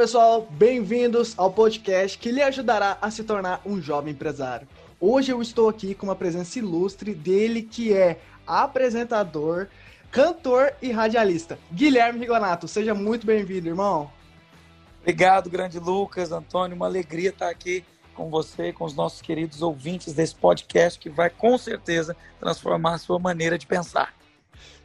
pessoal, bem-vindos ao podcast que lhe ajudará a se tornar um jovem empresário. Hoje eu estou aqui com uma presença ilustre dele que é apresentador, cantor e radialista. Guilherme Rigonato, seja muito bem-vindo, irmão. Obrigado, grande Lucas, Antônio, uma alegria estar aqui com você, com os nossos queridos ouvintes desse podcast que vai com certeza transformar a sua maneira de pensar.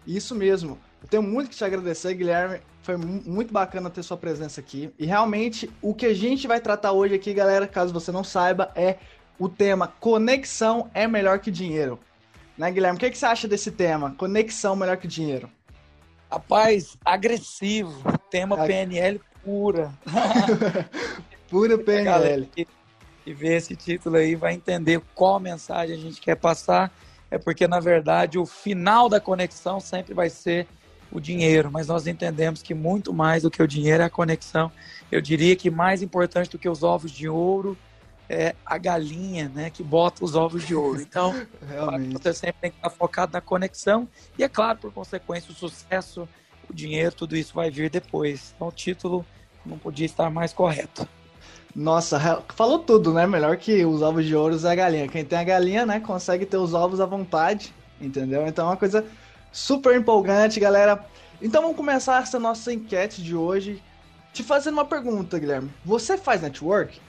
Isso mesmo. Eu tenho muito que te agradecer, Guilherme. Foi muito bacana ter sua presença aqui. E realmente, o que a gente vai tratar hoje aqui, galera, caso você não saiba, é o tema Conexão é melhor que dinheiro. Né, Guilherme? O que, que você acha desse tema? Conexão melhor que dinheiro. Rapaz, agressivo. Tema PNL pura. pura PNL. E ver esse título aí vai entender qual mensagem a gente quer passar. É porque, na verdade, o final da conexão sempre vai ser o dinheiro, mas nós entendemos que muito mais do que o dinheiro é a conexão. Eu diria que mais importante do que os ovos de ouro é a galinha, né, que bota os ovos de ouro. Então, você sempre tem que estar focado na conexão e, é claro, por consequência, o sucesso, o dinheiro, tudo isso vai vir depois. Então, o título não podia estar mais correto. Nossa, falou tudo, né? Melhor que os ovos de ouro é a galinha. Quem tem a galinha, né, consegue ter os ovos à vontade, entendeu? Então é uma coisa super empolgante, galera. Então vamos começar essa nossa enquete de hoje te fazendo uma pergunta, Guilherme. Você faz network?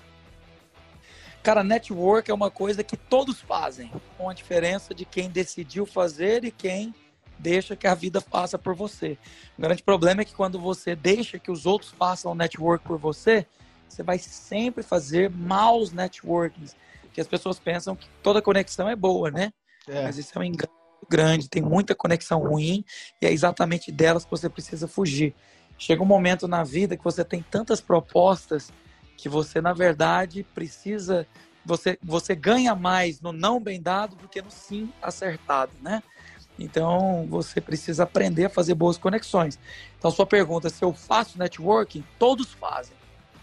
Cara, network é uma coisa que todos fazem, com a diferença de quem decidiu fazer e quem deixa que a vida faça por você. O grande problema é que quando você deixa que os outros façam o network por você, você vai sempre fazer maus networkings. Porque as pessoas pensam que toda conexão é boa, né? É. Mas isso é um engano grande, tem muita conexão ruim e é exatamente delas que você precisa fugir. Chega um momento na vida que você tem tantas propostas que você, na verdade, precisa. Você, você ganha mais no não bem dado do que no sim acertado, né? Então, você precisa aprender a fazer boas conexões. Então, sua pergunta, se eu faço networking? Todos fazem.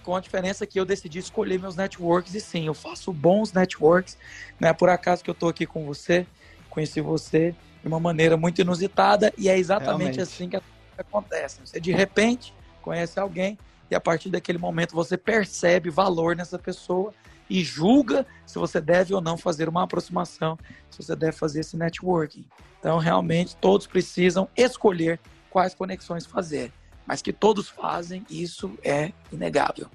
Com a diferença que eu decidi escolher meus networks e sim, eu faço bons networks. Não é por acaso que eu estou aqui com você conheci você de uma maneira muito inusitada e é exatamente Realmente. assim que acontece. Você de repente conhece alguém e a partir daquele momento você percebe valor nessa pessoa e julga se você deve ou não fazer uma aproximação, se você deve fazer esse networking. Então, realmente, todos precisam escolher quais conexões fazer, mas que todos fazem, isso é inegável.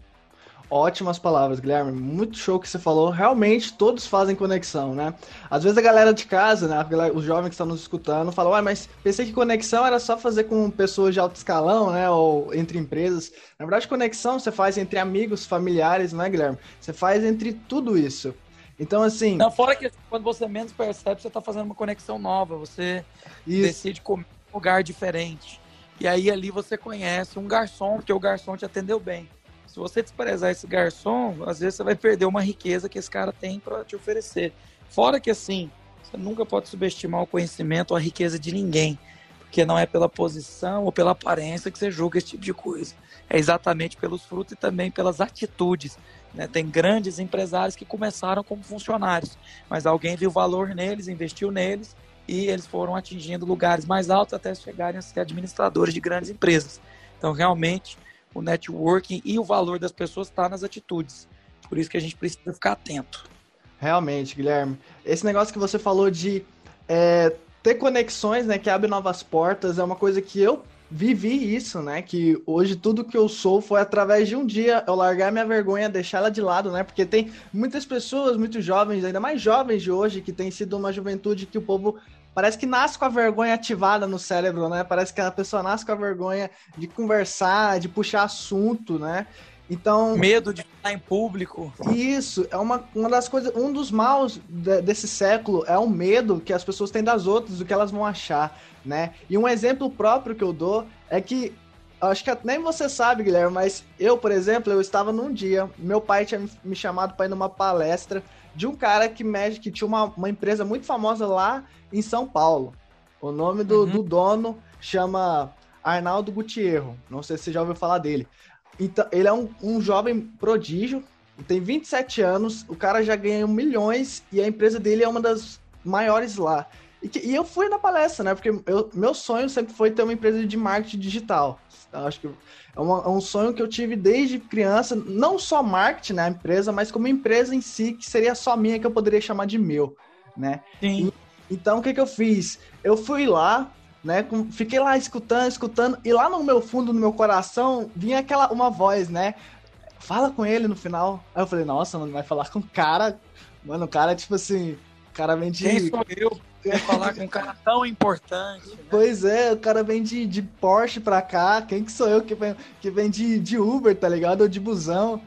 Ótimas palavras, Guilherme. Muito show que você falou. Realmente todos fazem conexão, né? Às vezes a galera de casa, né? Os jovens que estão nos escutando, falam, ué, mas pensei que conexão era só fazer com pessoas de alto escalão, né? Ou entre empresas. Na verdade, conexão você faz entre amigos, familiares, né, Guilherme? Você faz entre tudo isso. Então, assim. Não, fora que quando você menos percebe, você está fazendo uma conexão nova. Você isso. decide comer em um lugar diferente. E aí ali você conhece um garçom, porque o garçom te atendeu bem. Se você desprezar esse garçom, às vezes você vai perder uma riqueza que esse cara tem para te oferecer. Fora que assim, você nunca pode subestimar o conhecimento ou a riqueza de ninguém, porque não é pela posição ou pela aparência que você julga esse tipo de coisa. É exatamente pelos frutos e também pelas atitudes. Né? Tem grandes empresários que começaram como funcionários, mas alguém viu valor neles, investiu neles e eles foram atingindo lugares mais altos até chegarem a ser administradores de grandes empresas. Então, realmente, o networking e o valor das pessoas está nas atitudes. Por isso que a gente precisa ficar atento. Realmente, Guilherme. Esse negócio que você falou de é, ter conexões, né, que abre novas portas, é uma coisa que eu vivi isso, né? Que hoje tudo que eu sou foi através de um dia eu largar minha vergonha, deixar ela de lado, né? Porque tem muitas pessoas, muitos jovens, ainda mais jovens de hoje, que tem sido uma juventude que o povo parece que nasce com a vergonha ativada no cérebro, né? Parece que a pessoa nasce com a vergonha de conversar, de puxar assunto, né? Então. Medo de falar em público. Isso, é uma, uma das coisas. Um dos maus de, desse século é o medo que as pessoas têm das outras, do que elas vão achar, né? E um exemplo próprio que eu dou é que. Acho que nem você sabe, Guilherme, mas eu, por exemplo, eu estava num dia, meu pai tinha me chamado para ir numa palestra de um cara que mexe, que tinha uma, uma empresa muito famosa lá em São Paulo. O nome do, uhum. do dono chama Arnaldo Gutierro. Não sei se você já ouviu falar dele. Então, ele é um, um jovem prodígio, tem 27 anos, o cara já ganha milhões e a empresa dele é uma das maiores lá. E, que, e eu fui na palestra, né? Porque eu, meu sonho sempre foi ter uma empresa de marketing digital. Acho que é, uma, é, um sonho que eu tive desde criança, não só marketing, né, a empresa, mas como empresa em si, que seria só minha, que eu poderia chamar de meu, né? Sim. E, então, o que que eu fiz? Eu fui lá, né, com, fiquei lá escutando, escutando, e lá no meu fundo, no meu coração, vinha aquela, uma voz, né? Fala com ele no final. Aí eu falei, nossa, mano, vai falar com o cara. Mano, o cara, tipo assim, cara vem de. Quem sou eu? Ia falar com um cara tão importante. Né? Pois é, o cara vem de, de Porsche pra cá. Quem que sou eu que vem, que vem de, de Uber, tá ligado? Ou de busão.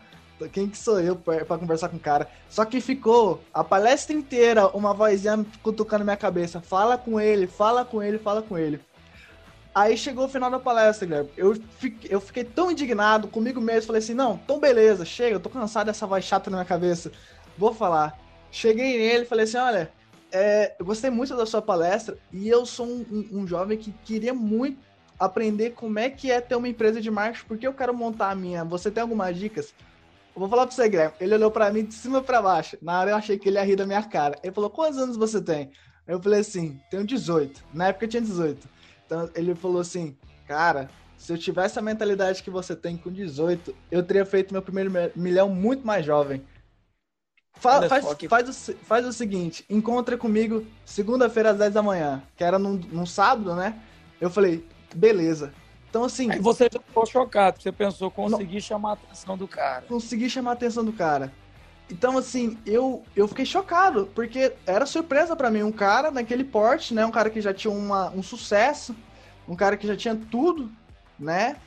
Quem que sou eu pra, pra, conversar com o cara? Só que ficou a palestra inteira uma vozinha cutucando minha cabeça. Fala com ele, fala com ele, fala com ele. Aí chegou o final da palestra, Guilherme. Eu fiquei, eu fiquei tão indignado comigo mesmo. Falei assim: não, então beleza, chega, eu tô cansado dessa voz chata na minha cabeça. Vou falar. Cheguei nele falei assim: olha, é, eu gostei muito da sua palestra e eu sou um, um, um, jovem que queria muito aprender como é que é ter uma empresa de marketing, porque eu quero montar a minha. Você tem algumas dicas? Eu vou falar pra você, Guilherme. Ele olhou para mim de cima para baixo. Na hora eu achei que ele ia rir da minha cara. Ele falou: Quantos anos você tem? Eu falei assim: Tenho 18. Na época eu tinha 18. Então ele falou assim: Cara, se eu tivesse a mentalidade que você tem com 18, eu teria feito meu primeiro milhão muito mais jovem. Fa faz, faz, o, faz o seguinte, encontra comigo segunda-feira às 10 da manhã, que era num, num sábado, né? Eu falei, beleza. Então, assim. Aí você já ficou chocado, você pensou, consegui não, chamar a atenção do cara. Consegui chamar a atenção do cara. Então, assim, eu, eu fiquei chocado, porque era surpresa para mim. Um cara naquele porte, né? Um cara que já tinha uma, um sucesso, um cara que já tinha tudo, né?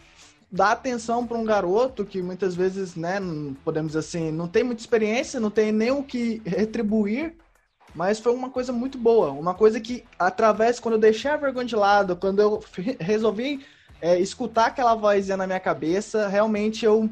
Dar atenção para um garoto que muitas vezes, né, podemos dizer assim, não tem muita experiência, não tem nem o que retribuir, mas foi uma coisa muito boa, uma coisa que através quando eu deixei a vergonha de lado, quando eu resolvi é, escutar aquela vozinha na minha cabeça, realmente eu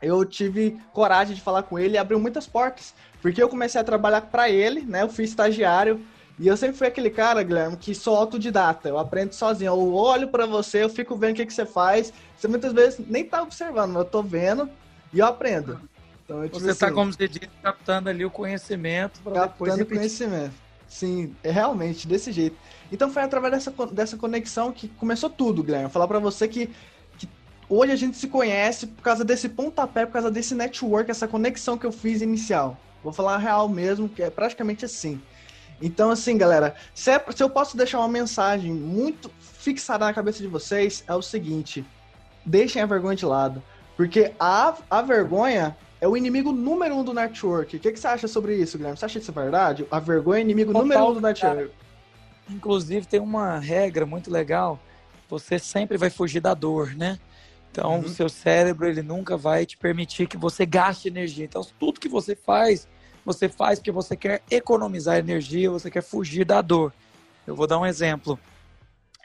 eu tive coragem de falar com ele e abriu muitas portas, porque eu comecei a trabalhar para ele, né? Eu fui estagiário, e eu sempre fui aquele cara, Guilherme, que sou autodidata. Eu aprendo sozinho. Eu olho para você, eu fico vendo o que, que você faz. Você muitas vezes nem tá observando, mas eu tô vendo e eu aprendo. Então, eu, você está, assim, como você disse, captando ali o conhecimento para depois repetir. conhecimento. Sim, é realmente desse jeito. Então foi através dessa, dessa conexão que começou tudo, Guilherme. Falar para você que, que hoje a gente se conhece por causa desse pontapé, por causa desse network, essa conexão que eu fiz inicial. Vou falar real mesmo, que é praticamente assim. Então, assim, galera, se, é, se eu posso deixar uma mensagem muito fixada na cabeça de vocês, é o seguinte: deixem a vergonha de lado. Porque a, a vergonha é o inimigo número um do network. O que, que você acha sobre isso, Guilherme? Você acha isso verdade? A vergonha é o inimigo Total, número um do network. Cara. Inclusive, tem uma regra muito legal. Você sempre vai fugir da dor, né? Então, uhum. o seu cérebro, ele nunca vai te permitir que você gaste energia. Então, tudo que você faz, você faz porque você quer economizar energia, você quer fugir da dor. Eu vou dar um exemplo.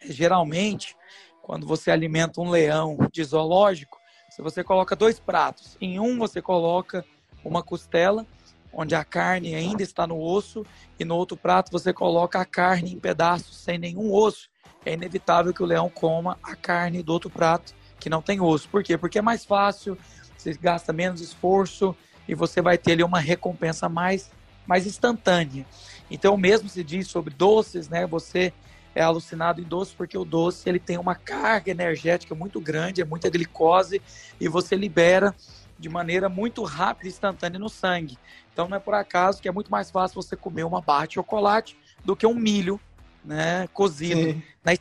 Geralmente, quando você alimenta um leão de zoológico, se você coloca dois pratos, em um você coloca uma costela, onde a carne ainda está no osso, e no outro prato você coloca a carne em pedaços sem nenhum osso. É inevitável que o leão coma a carne do outro prato que não tem osso. Por quê? Porque é mais fácil, você gasta menos esforço, e você vai ter ali uma recompensa mais, mais instantânea. Então, mesmo se diz sobre doces, né? Você é alucinado em doce porque o doce ele tem uma carga energética muito grande, é muita glicose e você libera de maneira muito rápida e instantânea no sangue. Então não é por acaso que é muito mais fácil você comer uma barra de chocolate do que um milho, né, cozido na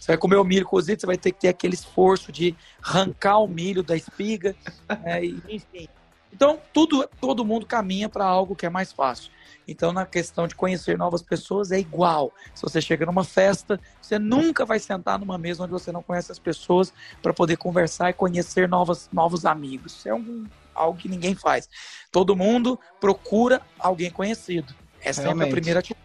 você vai comer o milho cozido, você vai ter que ter aquele esforço de arrancar o milho da espiga, né, e, enfim. Então, tudo, todo mundo caminha para algo que é mais fácil. Então, na questão de conhecer novas pessoas, é igual. Se você chega numa festa, você nunca vai sentar numa mesa onde você não conhece as pessoas para poder conversar e conhecer novas, novos amigos. É um, algo que ninguém faz. Todo mundo procura alguém conhecido. Essa Realmente. é a primeira atitude.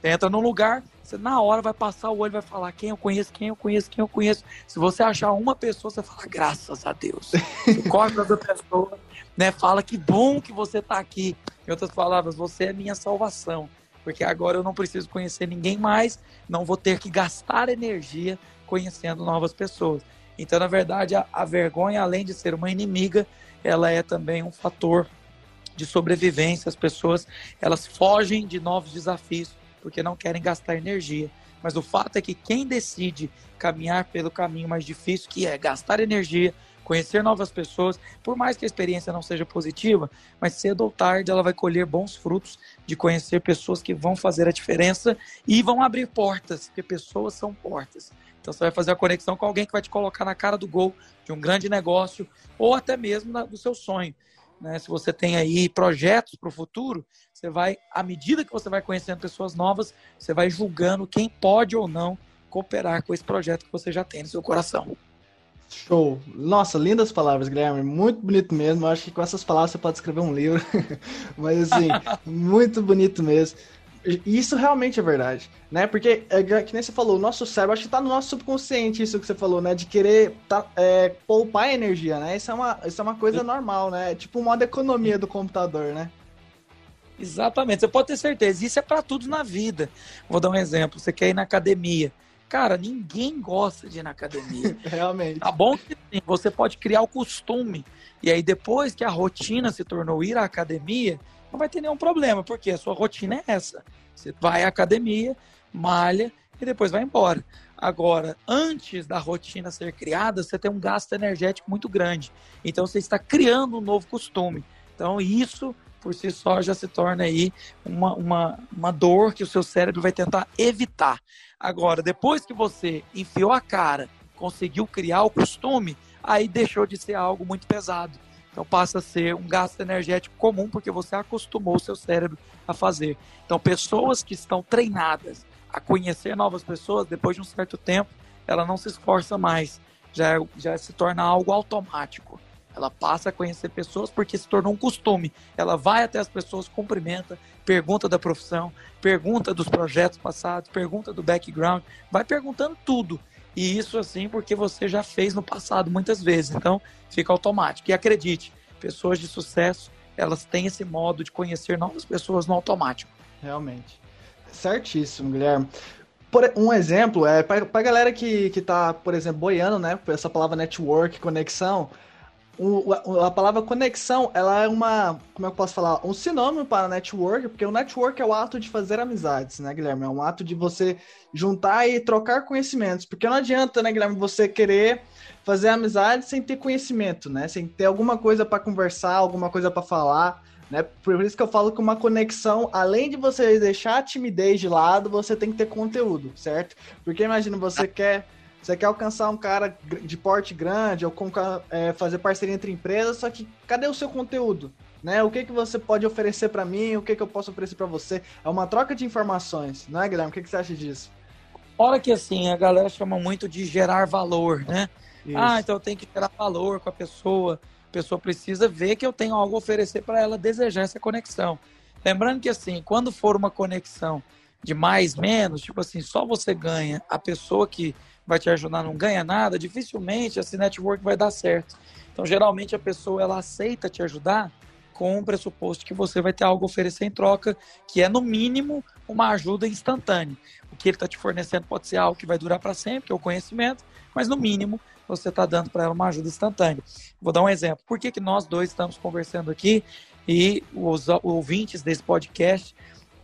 Você entra num lugar, você na hora vai passar o olho, vai falar quem eu conheço, quem eu conheço, quem eu conheço. Se você achar uma pessoa, você fala graças a Deus. Você corre para essa pessoa, né? Fala que bom que você está aqui. Em outras palavras, você é minha salvação. Porque agora eu não preciso conhecer ninguém mais, não vou ter que gastar energia conhecendo novas pessoas. Então, na verdade, a, a vergonha, além de ser uma inimiga, ela é também um fator de sobrevivência. As pessoas, elas fogem de novos desafios porque não querem gastar energia. Mas o fato é que quem decide caminhar pelo caminho mais difícil, que é gastar energia, conhecer novas pessoas, por mais que a experiência não seja positiva, mas cedo ou tarde ela vai colher bons frutos de conhecer pessoas que vão fazer a diferença e vão abrir portas, porque pessoas são portas. Então você vai fazer a conexão com alguém que vai te colocar na cara do gol de um grande negócio ou até mesmo do seu sonho. Né? Se você tem aí projetos para o futuro, você vai, à medida que você vai conhecendo pessoas novas, você vai julgando quem pode ou não cooperar com esse projeto que você já tem no seu coração. Show! Nossa, lindas palavras, Guilherme. Muito bonito mesmo. Eu acho que com essas palavras você pode escrever um livro. Mas assim, muito bonito mesmo. Isso realmente é verdade, né? Porque, é, que nem você falou, o nosso cérebro, acho que tá no nosso subconsciente isso que você falou, né? De querer tá, é, poupar energia, né? Isso é, uma, isso é uma coisa normal, né? É tipo uma modo economia do computador, né? Exatamente, você pode ter certeza. Isso é para tudo na vida. Vou dar um exemplo. Você quer ir na academia. Cara, ninguém gosta de ir na academia. Realmente. Tá bom que sim, você pode criar o costume. E aí, depois que a rotina se tornou ir à academia, não vai ter nenhum problema, porque a sua rotina é essa. Você vai à academia, malha e depois vai embora. Agora, antes da rotina ser criada, você tem um gasto energético muito grande. Então, você está criando um novo costume. Então, isso por si só já se torna aí uma, uma, uma dor que o seu cérebro vai tentar evitar. Agora, depois que você enfiou a cara, conseguiu criar o costume, aí deixou de ser algo muito pesado. Então passa a ser um gasto energético comum porque você acostumou o seu cérebro a fazer. Então pessoas que estão treinadas a conhecer novas pessoas, depois de um certo tempo, ela não se esforça mais, já, já se torna algo automático. Ela passa a conhecer pessoas porque se tornou um costume. Ela vai até as pessoas, cumprimenta, pergunta da profissão, pergunta dos projetos passados, pergunta do background, vai perguntando tudo. E isso assim porque você já fez no passado muitas vezes. Então fica automático. E acredite, pessoas de sucesso, elas têm esse modo de conhecer novas pessoas no automático. Realmente. Certíssimo, Guilherme. Por, um exemplo é para a galera que, que tá, por exemplo, boiando, né? Essa palavra network, conexão o, a palavra conexão, ela é uma, como é que eu posso falar? Um sinônimo para network, porque o network é o ato de fazer amizades, né, Guilherme? É um ato de você juntar e trocar conhecimentos. Porque não adianta, né, Guilherme, você querer fazer amizade sem ter conhecimento, né? Sem ter alguma coisa para conversar, alguma coisa para falar, né? Por isso que eu falo que uma conexão, além de você deixar a timidez de lado, você tem que ter conteúdo, certo? Porque imagina, você quer você quer alcançar um cara de porte grande ou com, é, fazer parceria entre empresas, só que cadê o seu conteúdo? Né? O que, que você pode oferecer para mim? O que, que eu posso oferecer para você? É uma troca de informações, não é, Guilherme? O que, que você acha disso? Fora que assim, a galera chama muito de gerar valor, né? Isso. Ah, então eu tenho que gerar valor com a pessoa. A pessoa precisa ver que eu tenho algo a oferecer para ela desejar essa conexão. Lembrando que assim, quando for uma conexão de mais menos, tipo assim, só você ganha, a pessoa que vai te ajudar não ganha nada, dificilmente esse network vai dar certo. Então, geralmente a pessoa ela aceita te ajudar com o pressuposto que você vai ter algo a oferecer em troca, que é no mínimo uma ajuda instantânea. O que ele está te fornecendo pode ser algo que vai durar para sempre, que é o conhecimento, mas no mínimo você está dando para ela uma ajuda instantânea. Vou dar um exemplo. Por que, que nós dois estamos conversando aqui e os ouvintes desse podcast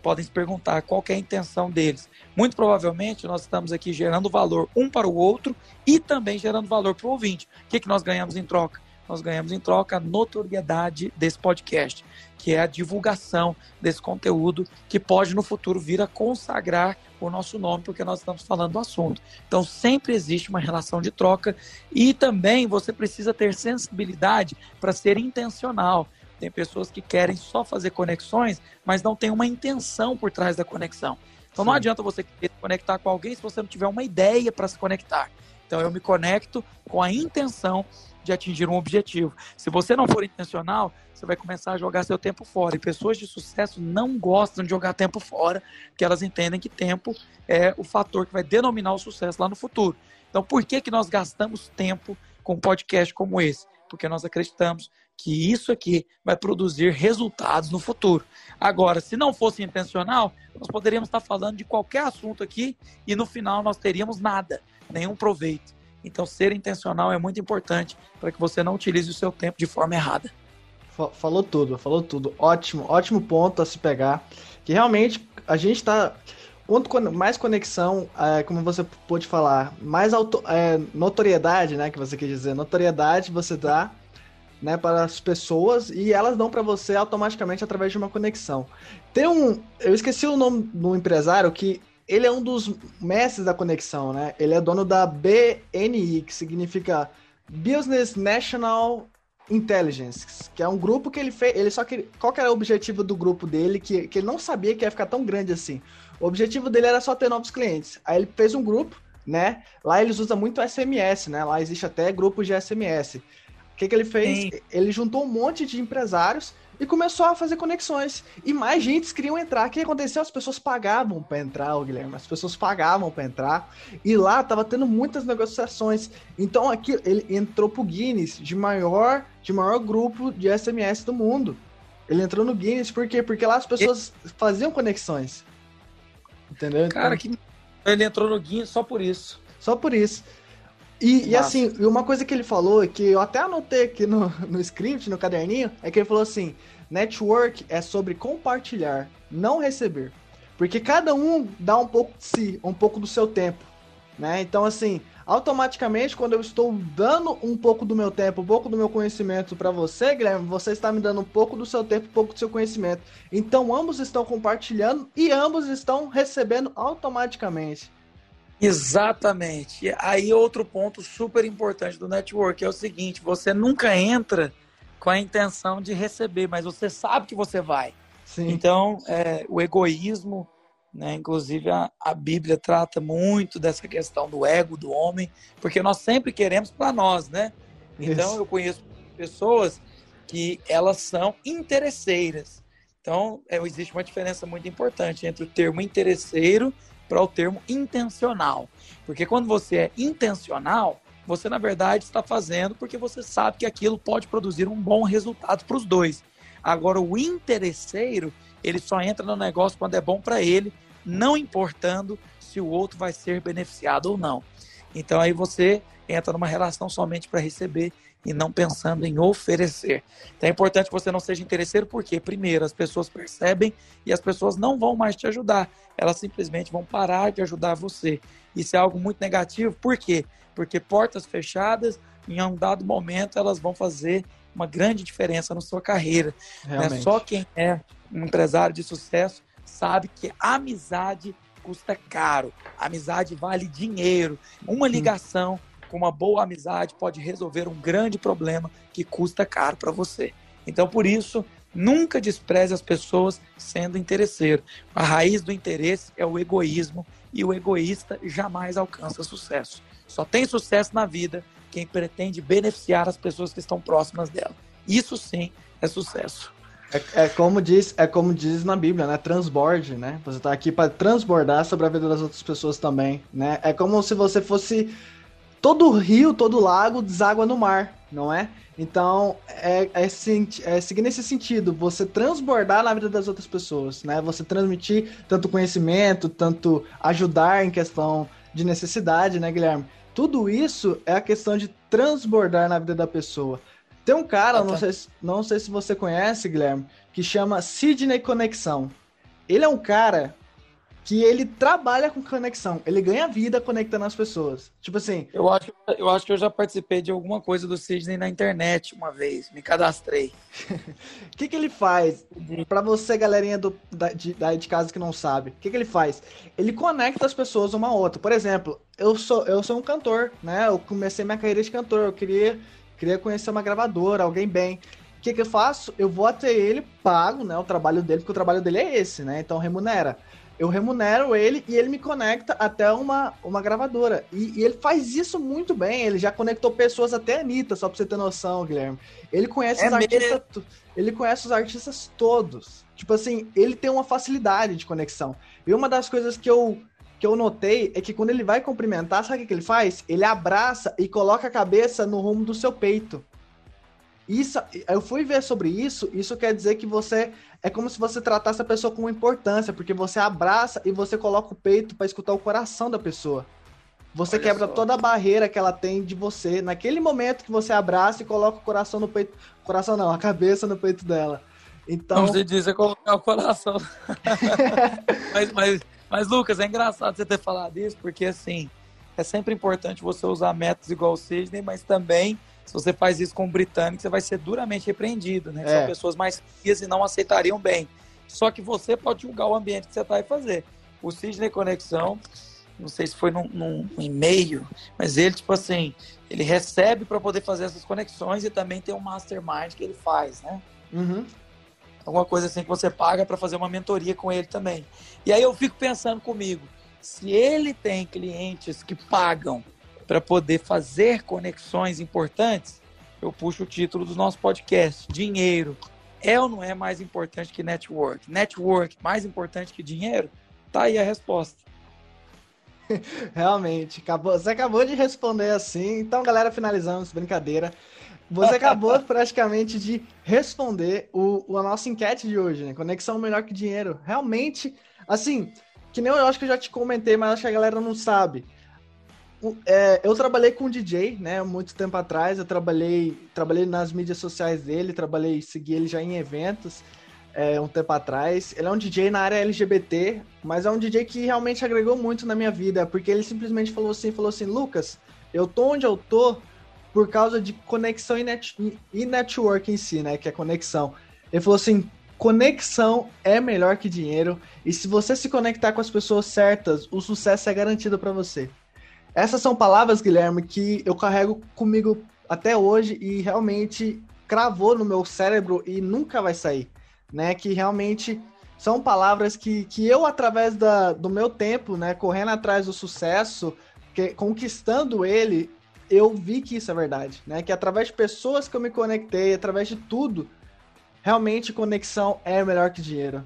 podem se perguntar qual é a intenção deles. Muito provavelmente nós estamos aqui gerando valor um para o outro e também gerando valor para o ouvinte. O que, que nós ganhamos em troca? Nós ganhamos em troca a notoriedade desse podcast, que é a divulgação desse conteúdo que pode no futuro vir a consagrar o nosso nome, porque nós estamos falando do assunto. Então sempre existe uma relação de troca e também você precisa ter sensibilidade para ser intencional. Tem pessoas que querem só fazer conexões, mas não tem uma intenção por trás da conexão. Então Sim. não adianta você querer conectar com alguém se você não tiver uma ideia para se conectar. Então eu me conecto com a intenção de atingir um objetivo. Se você não for intencional, você vai começar a jogar seu tempo fora. E pessoas de sucesso não gostam de jogar tempo fora, porque elas entendem que tempo é o fator que vai denominar o sucesso lá no futuro. Então, por que, que nós gastamos tempo com um podcast como esse? Porque nós acreditamos que isso aqui vai produzir resultados no futuro. Agora, se não fosse intencional, nós poderíamos estar falando de qualquer assunto aqui e no final nós teríamos nada, nenhum proveito. Então, ser intencional é muito importante para que você não utilize o seu tempo de forma errada. Falou tudo, falou tudo. Ótimo, ótimo ponto a se pegar. Que realmente a gente está quanto mais conexão, é, como você pode falar, mais auto, é, notoriedade, né, que você quer dizer, notoriedade você dá, né, para as pessoas e elas dão para você automaticamente através de uma conexão. Tem um, eu esqueci o nome do empresário que ele é um dos mestres da conexão, né? Ele é dono da BNI, que significa Business National Intelligence, que é um grupo que ele fez. Ele só que qual que era o objetivo do grupo dele? Que, que ele não sabia que ia ficar tão grande assim. O objetivo dele era só ter novos clientes. Aí ele fez um grupo, né? Lá eles usam muito SMS, né? Lá existe até grupos de SMS. O que, que ele fez? Sim. Ele juntou um monte de empresários e começou a fazer conexões. E mais gente queriam entrar. O que aconteceu? As pessoas pagavam para entrar, Guilherme. As pessoas pagavam para entrar. E lá tava tendo muitas negociações. Então aqui ele entrou pro Guinness de maior, de maior grupo de SMS do mundo. Ele entrou no Guinness por quê? Porque lá as pessoas faziam conexões. Entendeu? Cara, então... que ele entrou no Guinness só por isso. Só por isso. E, e, assim, uma coisa que ele falou, que eu até anotei aqui no, no script, no caderninho, é que ele falou assim: network é sobre compartilhar, não receber. Porque cada um dá um pouco de si, um pouco do seu tempo. Né? Então, assim, automaticamente, quando eu estou dando um pouco do meu tempo, um pouco do meu conhecimento para você, Guilherme, você está me dando um pouco do seu tempo, um pouco do seu conhecimento. Então, ambos estão compartilhando e ambos estão recebendo automaticamente. Exatamente. Aí outro ponto super importante do network é o seguinte: você nunca entra com a intenção de receber, mas você sabe que você vai. Sim. Então, é, o egoísmo, né, inclusive a, a Bíblia trata muito dessa questão do ego do homem, porque nós sempre queremos para nós, né? Então, Isso. eu conheço pessoas que elas são interesseiras. Então, é, existe uma diferença muito importante entre o termo interesseiro para o termo intencional. Porque quando você é intencional, você na verdade está fazendo porque você sabe que aquilo pode produzir um bom resultado para os dois. Agora, o interesseiro, ele só entra no negócio quando é bom para ele, não importando se o outro vai ser beneficiado ou não. Então aí você entra numa relação somente para receber e não pensando em oferecer. Então é importante que você não seja interesseiro, porque, primeiro, as pessoas percebem e as pessoas não vão mais te ajudar. Elas simplesmente vão parar de ajudar você. Isso é algo muito negativo, por quê? Porque portas fechadas, em um dado momento, elas vão fazer uma grande diferença na sua carreira. Né? Só quem é um empresário de sucesso sabe que amizade custa caro, amizade vale dinheiro. Uma ligação com uma boa amizade pode resolver um grande problema que custa caro para você. Então, por isso, nunca despreze as pessoas sendo interesseiro. A raiz do interesse é o egoísmo e o egoísta jamais alcança sucesso. Só tem sucesso na vida quem pretende beneficiar as pessoas que estão próximas dela. Isso sim é sucesso. É, é, como diz, é como diz na Bíblia, né? Transborde, né? Você está aqui para transbordar sobre a vida das outras pessoas também, né? É como se você fosse todo rio, todo lago deságua no mar, não é? Então, é, é, é, seguir nesse sentido, você transbordar na vida das outras pessoas, né? Você transmitir tanto conhecimento, tanto ajudar em questão de necessidade, né, Guilherme? Tudo isso é a questão de transbordar na vida da pessoa. Tem um cara, não, sei, não sei se você conhece, Guilherme, que chama Sidney Conexão. Ele é um cara que ele trabalha com conexão, ele ganha vida conectando as pessoas. Tipo assim. Eu acho, eu acho que eu já participei de alguma coisa do Sidney na internet uma vez, me cadastrei. O que, que ele faz? Para você, galerinha do, da, de, daí de casa que não sabe, o que, que ele faz? Ele conecta as pessoas uma a outra. Por exemplo, eu sou, eu sou um cantor, né? Eu comecei minha carreira de cantor, eu queria, queria conhecer uma gravadora, alguém bem. O que, que eu faço? Eu vou até ele, pago né, o trabalho dele, porque o trabalho dele é esse, né? Então remunera eu remunero ele e ele me conecta até uma, uma gravadora. E, e, ele faz isso muito bem. Ele já conectou pessoas até a Anitta, só pra você ter noção, Guilherme. Ele conhece é os artistas. Ele conhece os artistas todos. Tipo assim, ele tem uma facilidade de conexão. E uma das coisas que eu, que eu notei é que quando ele vai cumprimentar, sabe o que ele faz? Ele abraça e coloca a cabeça no rumo do seu peito. Isso, eu fui ver sobre isso, isso quer dizer que você é como se você tratasse a pessoa com importância, porque você abraça e você coloca o peito para escutar o coração da pessoa. Você Olha quebra só. toda a barreira que ela tem de você naquele momento que você abraça e coloca o coração no peito, coração não, a cabeça no peito dela. Então, Como você diz, é colocar o coração. mas, mas, Mas, Lucas, é engraçado você ter falado isso, porque assim, é sempre importante você usar métodos igual o Sidney, mas também, se você faz isso com o britânico, você vai ser duramente repreendido, né? É. São pessoas mais frias e não aceitariam bem. Só que você pode julgar o ambiente que você está aí fazer. O Sidney Conexão, não sei se foi num, num e-mail, mas ele, tipo assim, ele recebe para poder fazer essas conexões e também tem um mastermind que ele faz, né? Uhum. Alguma coisa assim que você paga para fazer uma mentoria com ele também. E aí eu fico pensando comigo, se ele tem clientes que pagam para poder fazer conexões importantes, eu puxo o título do nosso podcast: Dinheiro é ou não é mais importante que network? Network mais importante que dinheiro? Tá aí a resposta. Realmente, acabou, você acabou de responder assim. Então, galera, finalizamos, brincadeira. Você acabou praticamente de responder o, a nossa enquete de hoje, né? Conexão melhor que dinheiro. Realmente, assim, que nem eu acho que eu já te comentei, mas acho que a galera não sabe. É, eu trabalhei com DJ, né, muito tempo atrás. Eu trabalhei, trabalhei nas mídias sociais dele, trabalhei, segui ele já em eventos é, um tempo atrás. Ele é um DJ na área LGBT, mas é um DJ que realmente agregou muito na minha vida, porque ele simplesmente falou assim, falou assim, Lucas, eu tô onde eu tô por causa de conexão e, net, e network em si, né, que é conexão. Ele falou assim, Conexão é melhor que dinheiro e se você se conectar com as pessoas certas, o sucesso é garantido para você. Essas são palavras, Guilherme, que eu carrego comigo até hoje e realmente cravou no meu cérebro e nunca vai sair, né? Que realmente são palavras que, que eu, através da, do meu tempo, né, correndo atrás do sucesso, que, conquistando ele, eu vi que isso é verdade, né? Que através de pessoas que eu me conectei, através de tudo, realmente conexão é melhor que dinheiro.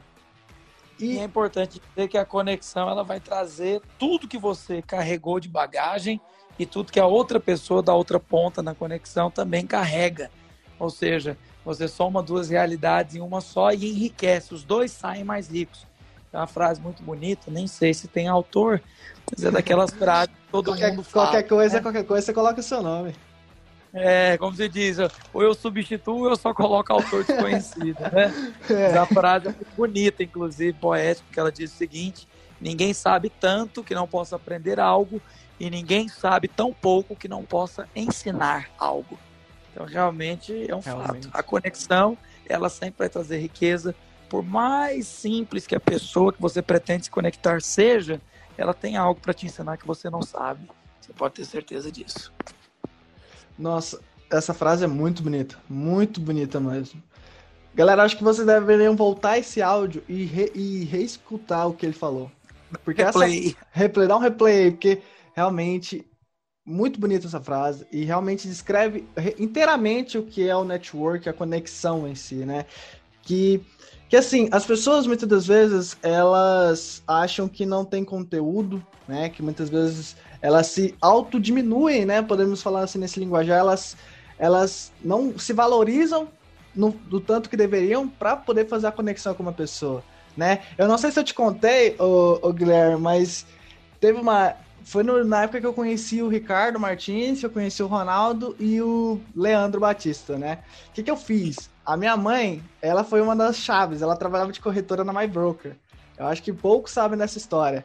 E... e é importante dizer que a conexão ela vai trazer tudo que você carregou de bagagem e tudo que a outra pessoa da outra ponta na conexão também carrega. Ou seja, você soma duas realidades em uma só e enriquece. Os dois saem mais ricos. É uma frase muito bonita, nem sei se tem autor, mas é daquelas frases que todo qualquer, mundo fala. Qualquer coisa, né? qualquer coisa, você coloca o seu nome. É, como se diz, ou eu substituo ou eu só coloco autor desconhecido, né? É. A frase é muito bonita, inclusive, poética, que ela diz o seguinte: ninguém sabe tanto que não possa aprender algo, e ninguém sabe tão pouco que não possa ensinar algo. Então, realmente é um realmente. fato. A conexão, ela sempre vai trazer riqueza. Por mais simples que a pessoa que você pretende se conectar seja, ela tem algo para te ensinar que você não sabe. Você pode ter certeza disso. Nossa, essa frase é muito bonita. Muito bonita mesmo. Galera, acho que vocês deveriam voltar esse áudio e, re, e reescutar o que ele falou. Porque replay. essa. Replay, dá um replay, porque realmente muito bonita essa frase e realmente descreve inteiramente o que é o network, a conexão em si, né? Que, que assim, as pessoas muitas das vezes elas acham que não tem conteúdo, né? Que muitas vezes elas se autodiminuem, né? Podemos falar assim nesse linguajar, elas, elas não se valorizam no, do tanto que deveriam para poder fazer a conexão com uma pessoa, né? Eu não sei se eu te contei, o Guilherme, mas teve uma foi no, na época que eu conheci o Ricardo Martins, eu conheci o Ronaldo e o Leandro Batista, né? O que, que eu fiz? A minha mãe, ela foi uma das chaves, ela trabalhava de corretora na MyBroker. Eu acho que poucos sabem dessa história.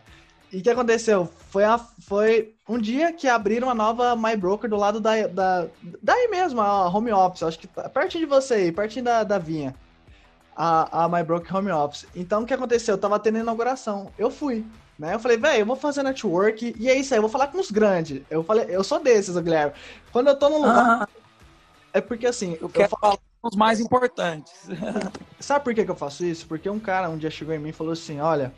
E o que aconteceu? Foi, a, foi um dia que abriram a nova My Broker do lado da, da. Daí mesmo, a home office. Acho que tá pertinho de você aí, pertinho da, da Vinha. A, a My Broker Home Office. Então o que aconteceu? Eu tava tendo inauguração. Eu fui. Né? Eu falei, velho, eu vou fazer network e é isso aí, eu vou falar com os grandes. Eu falei, eu sou desses, Guilherme. Quando eu tô num lugar. Ah, é porque assim. Eu quero falar com os mais importantes. Sabe por que, que eu faço isso? Porque um cara um dia chegou em mim e falou assim: olha,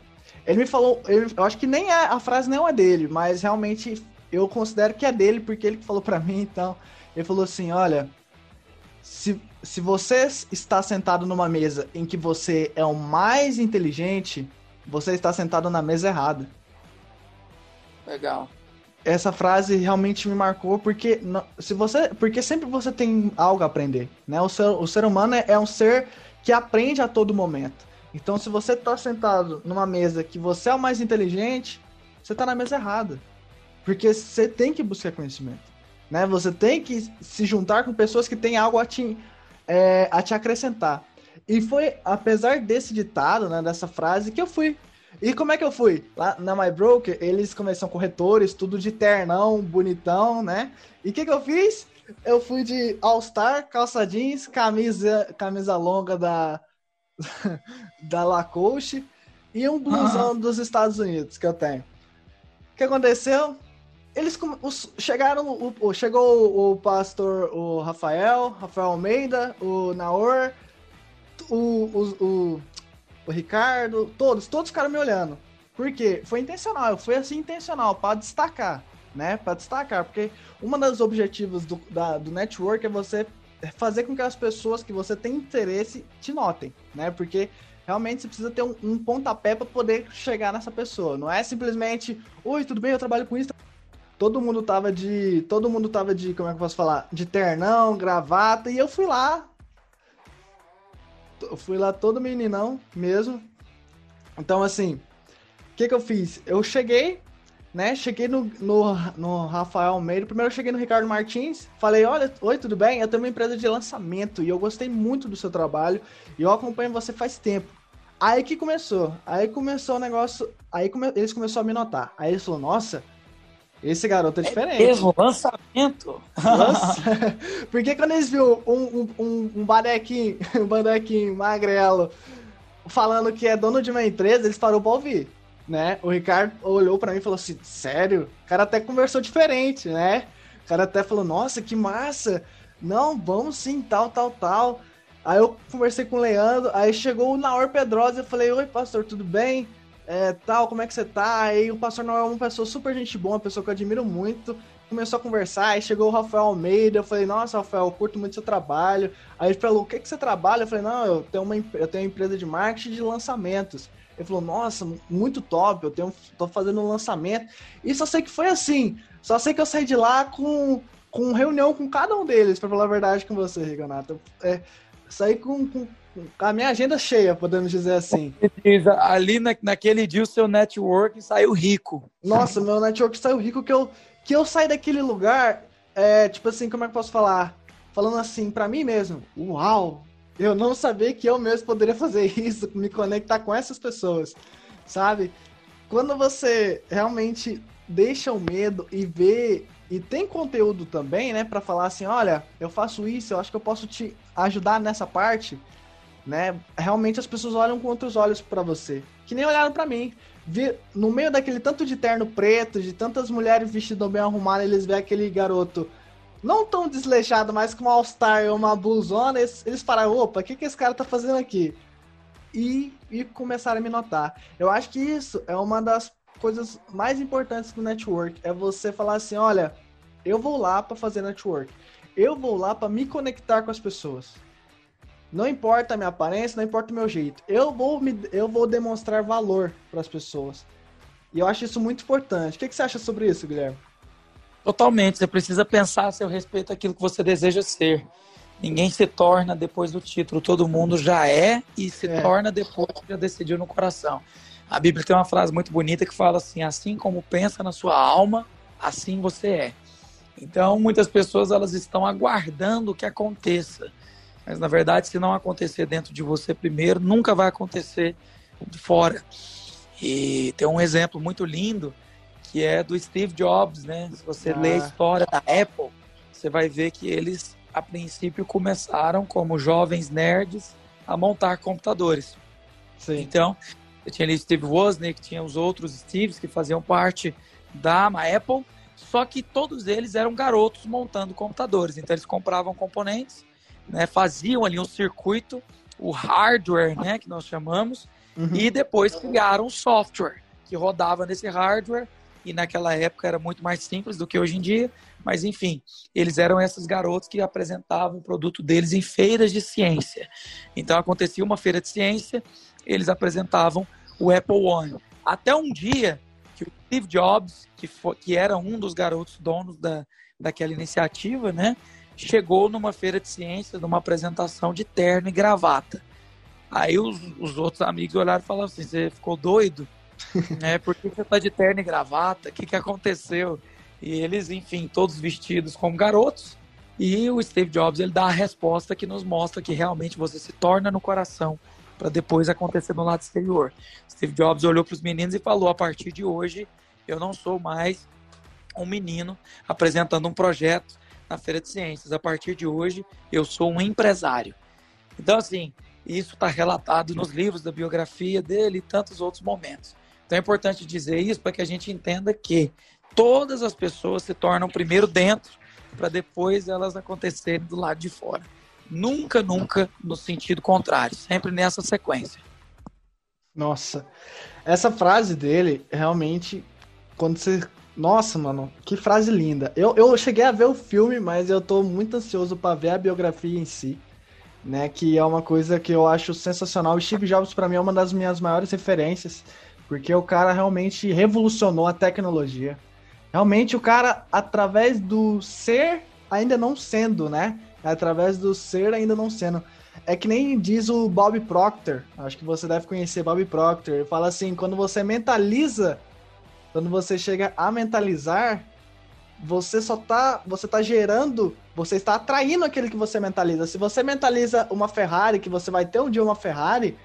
ele me falou, ele, eu acho que nem é, a frase não é dele, mas realmente eu considero que é dele porque ele falou para mim, então. Ele falou assim: olha, se, se você está sentado numa mesa em que você é o mais inteligente, você está sentado na mesa errada. Legal. Essa frase realmente me marcou porque se você, porque sempre você tem algo a aprender, né? O ser, o ser humano é, é um ser que aprende a todo momento. Então, se você está sentado numa mesa que você é o mais inteligente, você está na mesa errada. Porque você tem que buscar conhecimento. Né? Você tem que se juntar com pessoas que têm algo a te, é, a te acrescentar. E foi apesar desse ditado, né, dessa frase, que eu fui. E como é que eu fui? Lá na My Broker, eles começam corretores, tudo de ternão, bonitão, né? E o que, que eu fiz? Eu fui de All-Star, calça jeans, camisa, camisa longa da, da Lacoste e um blusão uhum. dos Estados Unidos que eu tenho. O que aconteceu? Eles os, chegaram, o, o, chegou o, pastor, o Rafael, Rafael Almeida, o Naor, o, o, Ricardo, todos, todos ficaram me olhando. Por quê? Foi intencional, foi assim intencional, para destacar, né? Para destacar, porque um dos objetivos do, da, do network é você fazer com que as pessoas que você tem interesse te notem, né? Porque realmente você precisa ter um, um pontapé para poder chegar nessa pessoa. Não é simplesmente, oi, tudo bem, eu trabalho com isso. Todo mundo tava de. Todo mundo tava de. Como é que eu posso falar? De ternão, gravata, e eu fui lá eu fui lá todo meninão mesmo. Então, assim, o que que eu fiz? Eu cheguei, né? Cheguei no, no, no Rafael Almeida. Primeiro eu cheguei no Ricardo Martins. Falei, olha, oi, tudo bem? Eu tenho uma empresa de lançamento e eu gostei muito do seu trabalho. E eu acompanho você faz tempo. Aí que começou. Aí começou o negócio. Aí come, eles começaram a me notar. Aí eles falaram, nossa, esse garoto é, é diferente. Mesmo, lançamento. Porque quando eles viram um, um, um, um banequinho, um magrelo falando que é dono de uma empresa, eles pararam pra ouvir, né? O Ricardo olhou para mim e falou assim, sério? O cara até conversou diferente, né? O cara até falou, nossa, que massa! Não, vamos sim, tal, tal, tal. Aí eu conversei com o Leandro, aí chegou o Naor Pedrosa, eu falei, oi pastor, tudo bem? é, tal, como é que você tá? Aí o pastor Noel é uma pessoa super gente boa, uma pessoa que eu admiro muito. Começou a conversar, aí chegou o Rafael Almeida, eu falei, nossa, Rafael, eu curto muito seu trabalho. Aí ele falou, o que, que você trabalha? Eu falei, não, eu tenho, uma, eu tenho uma empresa de marketing de lançamentos. Ele falou, nossa, muito top, eu tenho, tô fazendo um lançamento. E só sei que foi assim. Só sei que eu saí de lá com, com reunião com cada um deles, para falar a verdade com você, Rigonato. É, saí com, com, a minha agenda cheia, podemos dizer assim. Ali na, naquele dia o seu network saiu rico. Nossa, meu network saiu rico que eu, que eu saí daquele lugar, é, tipo assim, como é que eu posso falar? Falando assim, para mim mesmo, uau, eu não sabia que eu mesmo poderia fazer isso, me conectar com essas pessoas, sabe? Quando você realmente deixa o medo e vê e tem conteúdo também, né, para falar assim, olha, eu faço isso, eu acho que eu posso te ajudar nessa parte né? Realmente as pessoas olham com outros olhos para você, que nem olharam para mim. Vi, no meio daquele tanto de terno preto, de tantas mulheres vestidas bem arrumadas, eles vê aquele garoto não tão desleixado, mas com um all-star ou uma blusona, eles, eles pararam, opa, o que, que esse cara tá fazendo aqui? E, e começaram a me notar. Eu acho que isso é uma das coisas mais importantes do network, é você falar assim, olha, eu vou lá para fazer network. Eu vou lá para me conectar com as pessoas. Não importa a minha aparência, não importa o meu jeito. Eu vou, me, eu vou demonstrar valor para as pessoas. E eu acho isso muito importante. O que, que você acha sobre isso, Guilherme? Totalmente. Você precisa pensar a seu respeito aquilo que você deseja ser. Ninguém se torna depois do título. Todo mundo já é e se é. torna depois que já decidiu no coração. A Bíblia tem uma frase muito bonita que fala assim: assim como pensa na sua alma, assim você é. Então, muitas pessoas elas estão aguardando que aconteça. Mas na verdade, se não acontecer dentro de você primeiro, nunca vai acontecer de fora. E tem um exemplo muito lindo que é do Steve Jobs, né? Se você ah. lê a história da Apple, você vai ver que eles a princípio começaram como jovens nerds a montar computadores. Sim. Então, tinha ali Steve Wozniak, tinha os outros Steves que faziam parte da Apple, só que todos eles eram garotos montando computadores. Então eles compravam componentes né, faziam ali um circuito, o hardware, né, que nós chamamos, uhum. e depois criaram um software que rodava nesse hardware, e naquela época era muito mais simples do que hoje em dia, mas enfim, eles eram esses garotos que apresentavam o produto deles em feiras de ciência. Então acontecia uma feira de ciência, eles apresentavam o Apple One. Até um dia que o Steve Jobs, que, foi, que era um dos garotos donos da, daquela iniciativa, né, chegou numa feira de ciências, numa apresentação de terno e gravata. Aí os, os outros amigos olharam e falaram assim: você ficou doido? é, por que você tá de terno e gravata? O que, que aconteceu? E eles, enfim, todos vestidos como garotos. E o Steve Jobs ele dá a resposta que nos mostra que realmente você se torna no coração para depois acontecer no lado exterior. Steve Jobs olhou para os meninos e falou: a partir de hoje, eu não sou mais um menino apresentando um projeto na Feira de Ciências. A partir de hoje, eu sou um empresário. Então, assim, isso está relatado nos livros da biografia dele e tantos outros momentos. Então é importante dizer isso para que a gente entenda que todas as pessoas se tornam primeiro dentro para depois elas acontecerem do lado de fora. Nunca, nunca no sentido contrário, sempre nessa sequência. Nossa, essa frase dele realmente, quando você. Nossa, mano, que frase linda. Eu, eu cheguei a ver o filme, mas eu tô muito ansioso para ver a biografia em si, né? Que é uma coisa que eu acho sensacional. O Steve Jobs, para mim, é uma das minhas maiores referências, porque o cara realmente revolucionou a tecnologia. Realmente o cara, através do ser, ainda não sendo, né? Através do ser, ainda não sendo. É que nem diz o Bob Proctor, acho que você deve conhecer Bob Proctor. Ele fala assim: quando você mentaliza, quando você chega a mentalizar, você só tá, você tá gerando, você está atraindo aquele que você mentaliza. Se você mentaliza uma Ferrari, que você vai ter um dia uma Ferrari,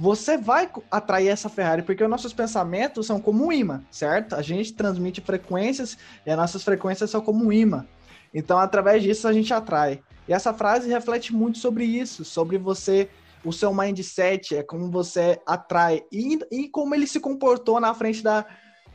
você vai atrair essa Ferrari, porque os nossos pensamentos são como um imã, certo? A gente transmite frequências e as nossas frequências são como um imã. Então, através disso, a gente atrai. E essa frase reflete muito sobre isso, sobre você, o seu mindset, é como você atrai e, e como ele se comportou na frente da,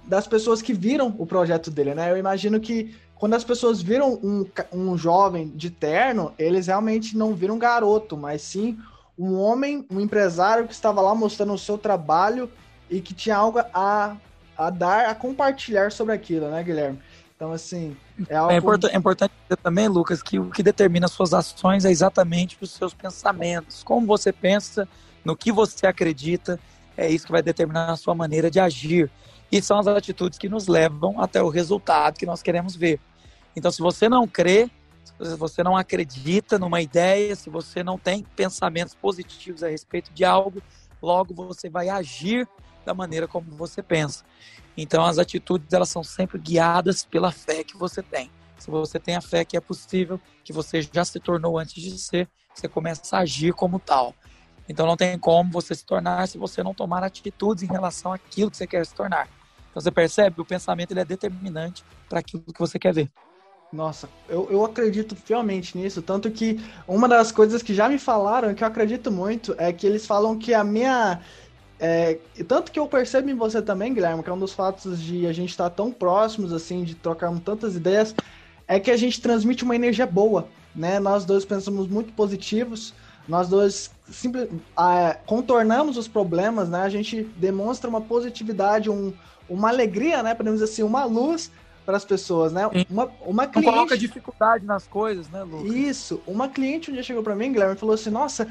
das pessoas que viram o projeto dele, né? Eu imagino que quando as pessoas viram um, um jovem de terno, eles realmente não viram um garoto, mas sim um homem, um empresário que estava lá mostrando o seu trabalho e que tinha algo a, a dar, a compartilhar sobre aquilo, né, Guilherme? Então, assim, é, é algo... É, import é importante dizer também, Lucas, que o que determina suas ações é exatamente os seus pensamentos. Como você pensa, no que você acredita, é isso que vai determinar a sua maneira de agir. E são as atitudes que nos levam até o resultado que nós queremos ver. Então, se você não crê, se você não acredita numa ideia, se você não tem pensamentos positivos a respeito de algo, logo você vai agir da maneira como você pensa. Então as atitudes elas são sempre guiadas pela fé que você tem. Se você tem a fé que é possível, que você já se tornou antes de ser, você começa a agir como tal. Então não tem como você se tornar se você não tomar atitudes em relação àquilo que você quer se tornar. Então você percebe, o pensamento ele é determinante para aquilo que você quer ver. Nossa, eu, eu acredito fielmente nisso. Tanto que uma das coisas que já me falaram, que eu acredito muito, é que eles falam que a minha. É, tanto que eu percebo em você também, Guilherme, que é um dos fatos de a gente estar tão próximos, assim, de trocarmos tantas ideias, é que a gente transmite uma energia boa, né? Nós dois pensamos muito positivos, nós dois simples, contornamos os problemas, né? A gente demonstra uma positividade, um, uma alegria, né? Podemos dizer assim, uma luz para as pessoas, né? Uma, uma cliente... Não coloca dificuldade nas coisas, né, Lucas? Isso. Uma cliente um dia chegou para mim, Guilherme, e falou assim, nossa,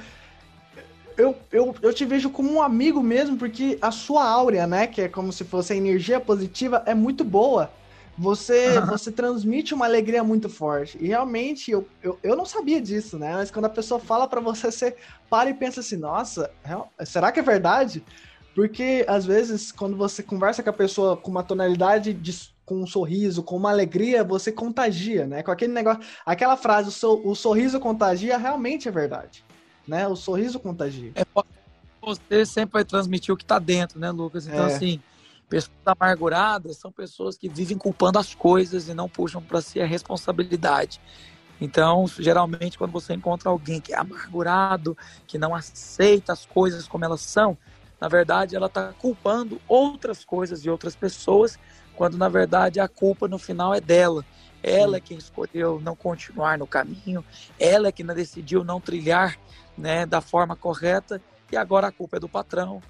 eu, eu, eu te vejo como um amigo mesmo, porque a sua áurea, né, que é como se fosse a energia positiva, é muito boa. Você, você transmite uma alegria muito forte. E realmente, eu, eu, eu não sabia disso, né? Mas quando a pessoa fala para você, você para e pensa assim, nossa, será que é verdade? Porque, às vezes, quando você conversa com a pessoa com uma tonalidade de com um sorriso, com uma alegria, você contagia, né? Com aquele negócio, aquela frase, o, so, o sorriso contagia, realmente é verdade, né? O sorriso contagia. É, você sempre vai transmitir o que está dentro, né, Lucas? Então, é. assim, pessoas amarguradas são pessoas que vivem culpando as coisas e não puxam para si a responsabilidade. Então, geralmente, quando você encontra alguém que é amargurado, que não aceita as coisas como elas são, na verdade, ela está culpando outras coisas e outras pessoas quando na verdade a culpa no final é dela. Ela é quem escolheu não continuar no caminho, ela é quem decidiu não trilhar né, da forma correta, e agora a culpa é do patrão,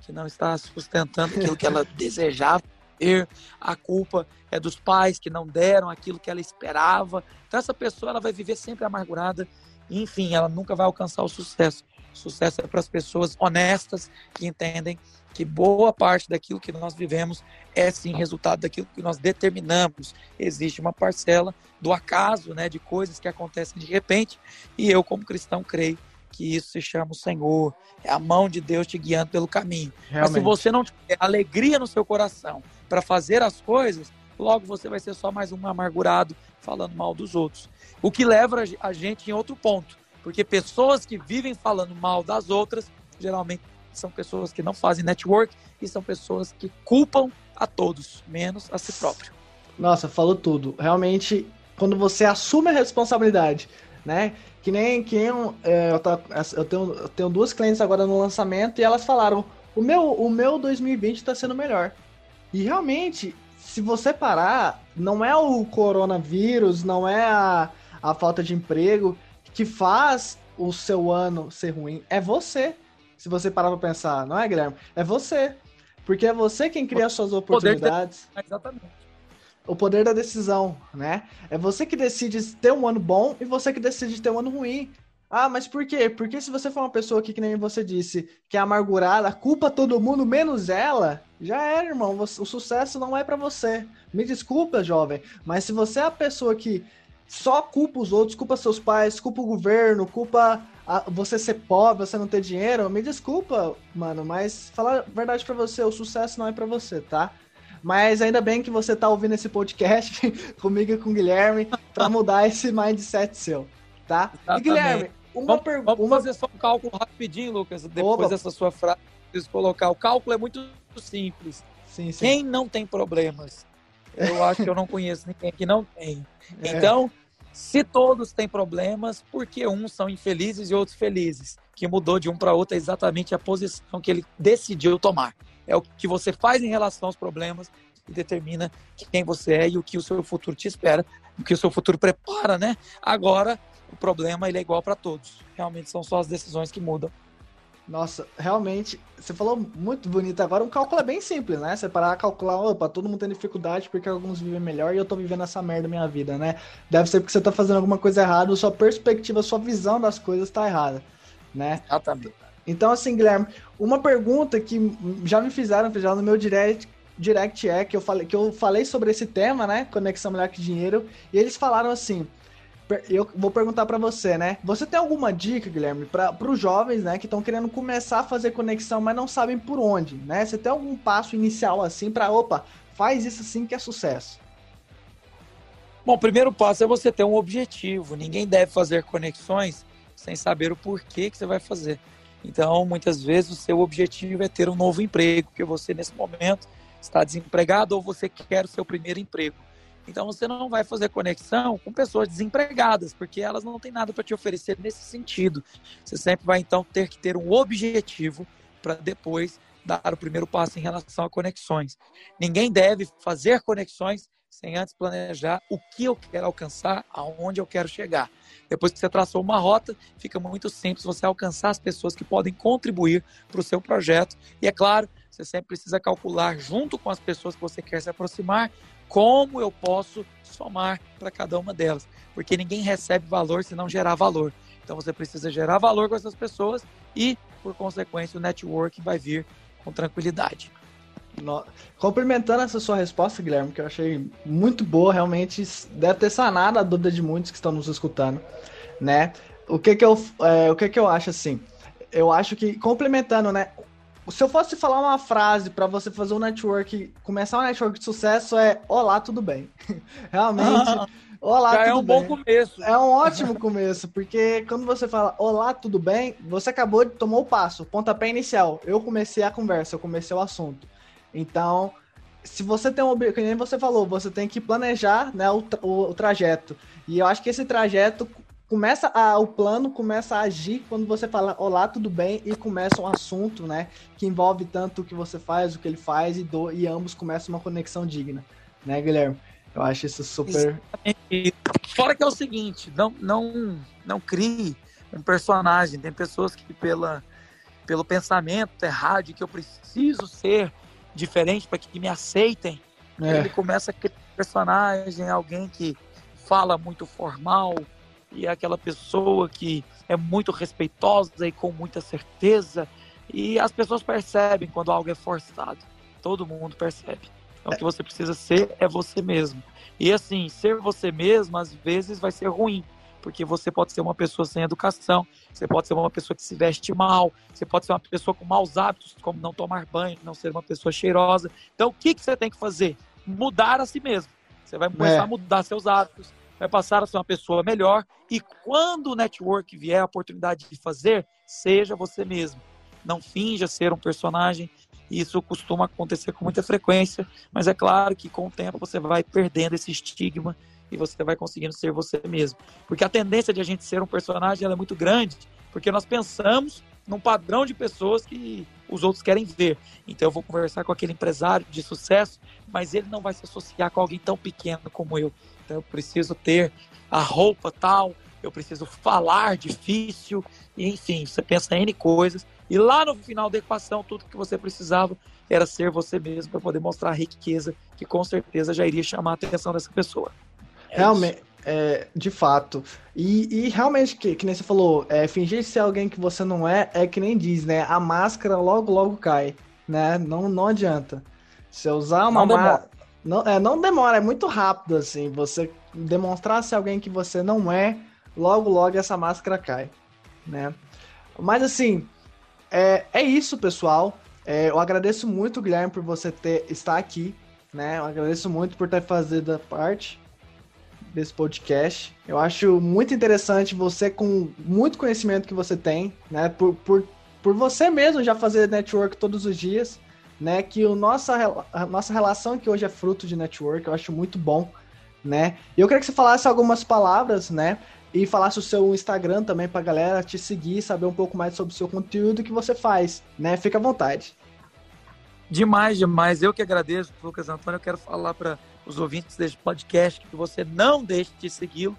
que não está sustentando aquilo que ela desejava ter, a culpa é dos pais que não deram aquilo que ela esperava. Então essa pessoa ela vai viver sempre amargurada, enfim, ela nunca vai alcançar o sucesso. O sucesso é para as pessoas honestas que entendem que boa parte daquilo que nós vivemos é sim resultado daquilo que nós determinamos. Existe uma parcela do acaso, né, de coisas que acontecem de repente, e eu como cristão creio que isso se chama o Senhor, é a mão de Deus te guiando pelo caminho. Realmente. Mas se você não tiver alegria no seu coração para fazer as coisas, logo você vai ser só mais um amargurado falando mal dos outros. O que leva a gente em outro ponto, porque pessoas que vivem falando mal das outras geralmente são pessoas que não fazem network e são pessoas que culpam a todos, menos a si próprio. Nossa, falou tudo. Realmente, quando você assume a responsabilidade, né? Que nem que eu, é, eu, eu, tenho, eu tenho duas clientes agora no lançamento e elas falaram: o meu, o meu 2020 está sendo melhor. E realmente, se você parar, não é o coronavírus, não é a, a falta de emprego que faz o seu ano ser ruim, é você. Se você parar pra pensar, não é, Guilherme? É você. Porque é você quem cria as suas oportunidades. De... Exatamente. O poder da decisão, né? É você que decide ter um ano bom e você que decide ter um ano ruim. Ah, mas por quê? Porque se você for uma pessoa que, que nem você disse, que é amargurada, culpa todo mundo menos ela, já era, irmão. O sucesso não é para você. Me desculpa, jovem, mas se você é a pessoa que só culpa os outros, culpa seus pais, culpa o governo, culpa você ser pobre, você não ter dinheiro, me desculpa, mano, mas falar a verdade para você, o sucesso não é para você, tá? Mas ainda bem que você tá ouvindo esse podcast comigo e com o Guilherme para mudar esse mindset seu, tá? Exatamente. E Guilherme, uma pergunta. Vamos fazer só um cálculo rapidinho, Lucas, depois Opa. dessa sua frase, preciso colocar. O cálculo é muito simples. Sim, sim. Quem não tem problemas? Eu acho que eu não conheço ninguém que não tem. É. Se todos têm problemas, por que uns são infelizes e outros felizes? Que mudou de um para outro é exatamente a posição que ele decidiu tomar. É o que você faz em relação aos problemas que determina quem você é e o que o seu futuro te espera, o que o seu futuro prepara, né? Agora, o problema ele é igual para todos. Realmente são só as decisões que mudam. Nossa, realmente, você falou muito bonito agora. Um cálculo é bem simples, né? Você parar calcular, opa, todo mundo tem dificuldade porque alguns vivem melhor e eu tô vivendo essa merda minha vida, né? Deve ser porque você tá fazendo alguma coisa errada, ou sua perspectiva, sua visão das coisas tá errada, né? Exatamente. Então, assim, Guilherme, uma pergunta que já me fizeram, já no meu direct, direct é que eu falei que eu falei sobre esse tema, né? Conexão melhor que dinheiro, e eles falaram assim: eu vou perguntar para você, né? Você tem alguma dica, Guilherme, para os jovens, né, que estão querendo começar a fazer conexão, mas não sabem por onde, né? Você tem algum passo inicial assim para, opa, faz isso assim que é sucesso? Bom, o primeiro passo é você ter um objetivo. Ninguém deve fazer conexões sem saber o porquê que você vai fazer. Então, muitas vezes o seu objetivo é ter um novo emprego, porque você nesse momento está desempregado ou você quer o seu primeiro emprego. Então você não vai fazer conexão com pessoas desempregadas, porque elas não têm nada para te oferecer nesse sentido. Você sempre vai então ter que ter um objetivo para depois dar o primeiro passo em relação a conexões. Ninguém deve fazer conexões sem antes planejar o que eu quero alcançar, aonde eu quero chegar. Depois que você traçou uma rota, fica muito simples você alcançar as pessoas que podem contribuir para o seu projeto. E é claro, você sempre precisa calcular junto com as pessoas que você quer se aproximar como eu posso somar para cada uma delas. Porque ninguém recebe valor se não gerar valor. Então você precisa gerar valor com essas pessoas e, por consequência, o networking vai vir com tranquilidade. No... Complementando essa sua resposta, Guilherme, que eu achei muito boa, realmente deve ter sanado a dúvida de muitos que estão nos escutando, né? O que que eu, é, o que que eu acho assim? Eu acho que complementando, né? Se eu fosse falar uma frase para você fazer um network, começar um network de sucesso é Olá, tudo bem. Realmente. Ah, olá, já tudo é um bem. bom começo. É um ótimo começo, porque quando você fala Olá, tudo bem, você acabou de tomar o passo, pontapé inicial. Eu comecei a conversa, eu comecei o assunto. Então, se você tem um objetivo, como você falou, você tem que planejar né, o, o, o trajeto. E eu acho que esse trajeto começa a, o plano começa a agir quando você fala olá, tudo bem e começa um assunto, né, que envolve tanto o que você faz, o que ele faz e, do, e ambos começam uma conexão digna, né, Guilherme? Eu acho isso super. Exatamente. Fora que é o seguinte, não não não crie um personagem. Tem pessoas que pela pelo pensamento errado que eu preciso ser diferente para que me aceitem, é. ele começa a criar um personagem, alguém que fala muito formal, e é aquela pessoa que é muito respeitosa e com muita certeza. E as pessoas percebem quando algo é forçado. Todo mundo percebe. Então, o que você precisa ser é você mesmo. E assim, ser você mesmo às vezes vai ser ruim, porque você pode ser uma pessoa sem educação, você pode ser uma pessoa que se veste mal, você pode ser uma pessoa com maus hábitos, como não tomar banho, não ser uma pessoa cheirosa. Então, o que, que você tem que fazer? Mudar a si mesmo. Você vai começar é. a mudar seus hábitos, vai passar a ser uma pessoa melhor. E quando o network vier a oportunidade de fazer, seja você mesmo. não finja ser um personagem. Isso costuma acontecer com muita frequência, mas é claro que com o tempo você vai perdendo esse estigma e você vai conseguindo ser você mesmo. Porque a tendência de a gente ser um personagem é muito grande, porque nós pensamos num padrão de pessoas que os outros querem ver. Então eu vou conversar com aquele empresário de sucesso, mas ele não vai se associar com alguém tão pequeno como eu. Então eu preciso ter a roupa tal, eu preciso falar difícil, enfim, você pensa em N coisas. E lá no final da equação, tudo que você precisava era ser você mesmo para poder mostrar a riqueza que com certeza já iria chamar a atenção dessa pessoa. É realmente, é, de fato. E, e realmente, que, que nem você falou, é, fingir ser alguém que você não é, é que nem diz, né? A máscara logo, logo cai, né? Não, não adianta. Se usar uma máscara. Não, é, não demora, é muito rápido, assim. Você demonstrar ser alguém que você não é, logo, logo essa máscara cai, né? Mas, assim, é, é isso, pessoal. É, eu agradeço muito, Guilherme, por você ter, estar aqui, né? Eu agradeço muito por ter fazendo a parte desse podcast. Eu acho muito interessante você, com muito conhecimento que você tem, né? Por, por, por você mesmo já fazer network todos os dias, né? Que o nossa, a nossa relação que hoje é fruto de network, eu acho muito bom, né? E eu queria que você falasse algumas palavras, né? E falasse o seu Instagram também pra galera te seguir, saber um pouco mais sobre o seu conteúdo que você faz, né? Fica à vontade. Demais, demais. Eu que agradeço, Lucas Antônio. Eu quero falar para os ouvintes deste podcast que você não deixe de segui-lo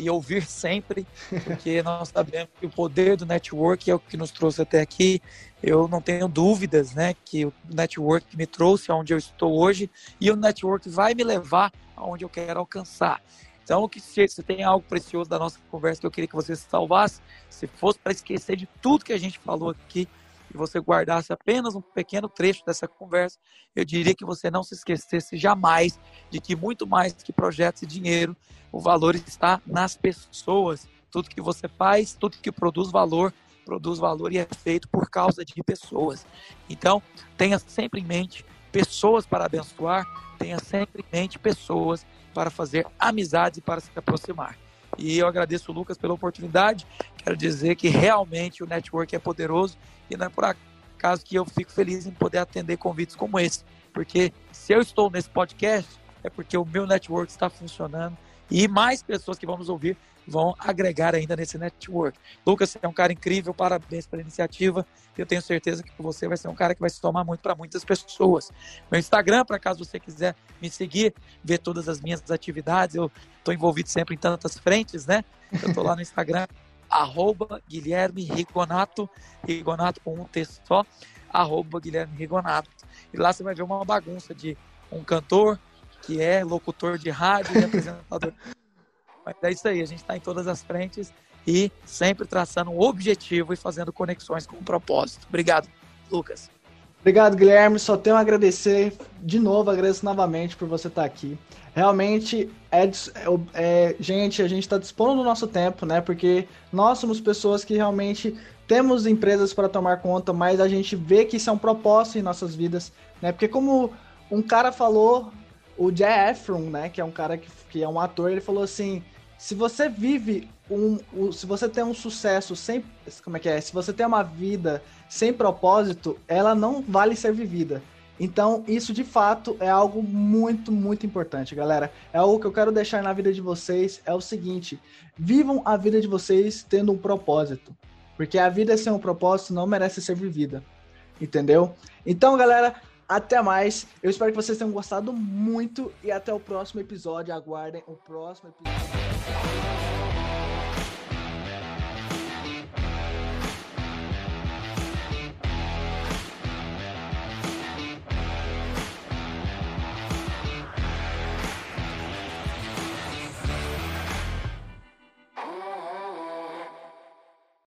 e ouvir sempre, porque nós sabemos que o poder do network é o que nos trouxe até aqui. Eu não tenho dúvidas, né, que o network me trouxe aonde eu estou hoje e o network vai me levar aonde eu quero alcançar. Então, que se você tem algo precioso da nossa conversa que eu queria que você salvasse, se fosse para esquecer de tudo que a gente falou aqui, e você guardasse apenas um pequeno trecho dessa conversa, eu diria que você não se esquecesse jamais de que muito mais que projetos e dinheiro, o valor está nas pessoas. Tudo que você faz, tudo que produz valor, produz valor e é feito por causa de pessoas. Então, tenha sempre em mente pessoas para abençoar, tenha sempre em mente pessoas para fazer amizades e para se aproximar. E eu agradeço o Lucas pela oportunidade. Quero dizer que realmente o network é poderoso e não é por acaso que eu fico feliz em poder atender convites como esse. Porque se eu estou nesse podcast, é porque o meu network está funcionando e mais pessoas que vão nos ouvir vão agregar ainda nesse network. Lucas, você é um cara incrível, parabéns pela iniciativa. Eu tenho certeza que você vai ser um cara que vai se tomar muito para muitas pessoas. Meu Instagram, para caso você quiser me seguir, ver todas as minhas atividades, eu estou envolvido sempre em tantas frentes, né? Eu estou lá no Instagram, arroba Guilherme Rigonato, Rigonato com um texto só, arroba Guilherme Rigonato. E lá você vai ver uma bagunça de um cantor que é locutor de rádio e apresentador. Mas é isso aí, a gente está em todas as frentes e sempre traçando um objetivo e fazendo conexões com um propósito. Obrigado, Lucas. Obrigado, Guilherme. Só tenho a agradecer de novo, agradeço novamente por você estar aqui. Realmente, é, é, é gente, a gente está dispondo do nosso tempo, né? Porque nós somos pessoas que realmente temos empresas para tomar conta, mas a gente vê que isso é um propósito em nossas vidas, né? Porque como um cara falou, o Jay Efron, né? Que é um cara que, que é um ator, ele falou assim: se você vive um, um, se você tem um sucesso sem, como é que é? Se você tem uma vida sem propósito, ela não vale ser vivida. Então, isso de fato é algo muito, muito importante, galera. É algo que eu quero deixar na vida de vocês. É o seguinte: vivam a vida de vocês tendo um propósito. Porque a vida sem um propósito não merece ser vivida. Entendeu? Então, galera, até mais. Eu espero que vocês tenham gostado muito. E até o próximo episódio. Aguardem o próximo episódio.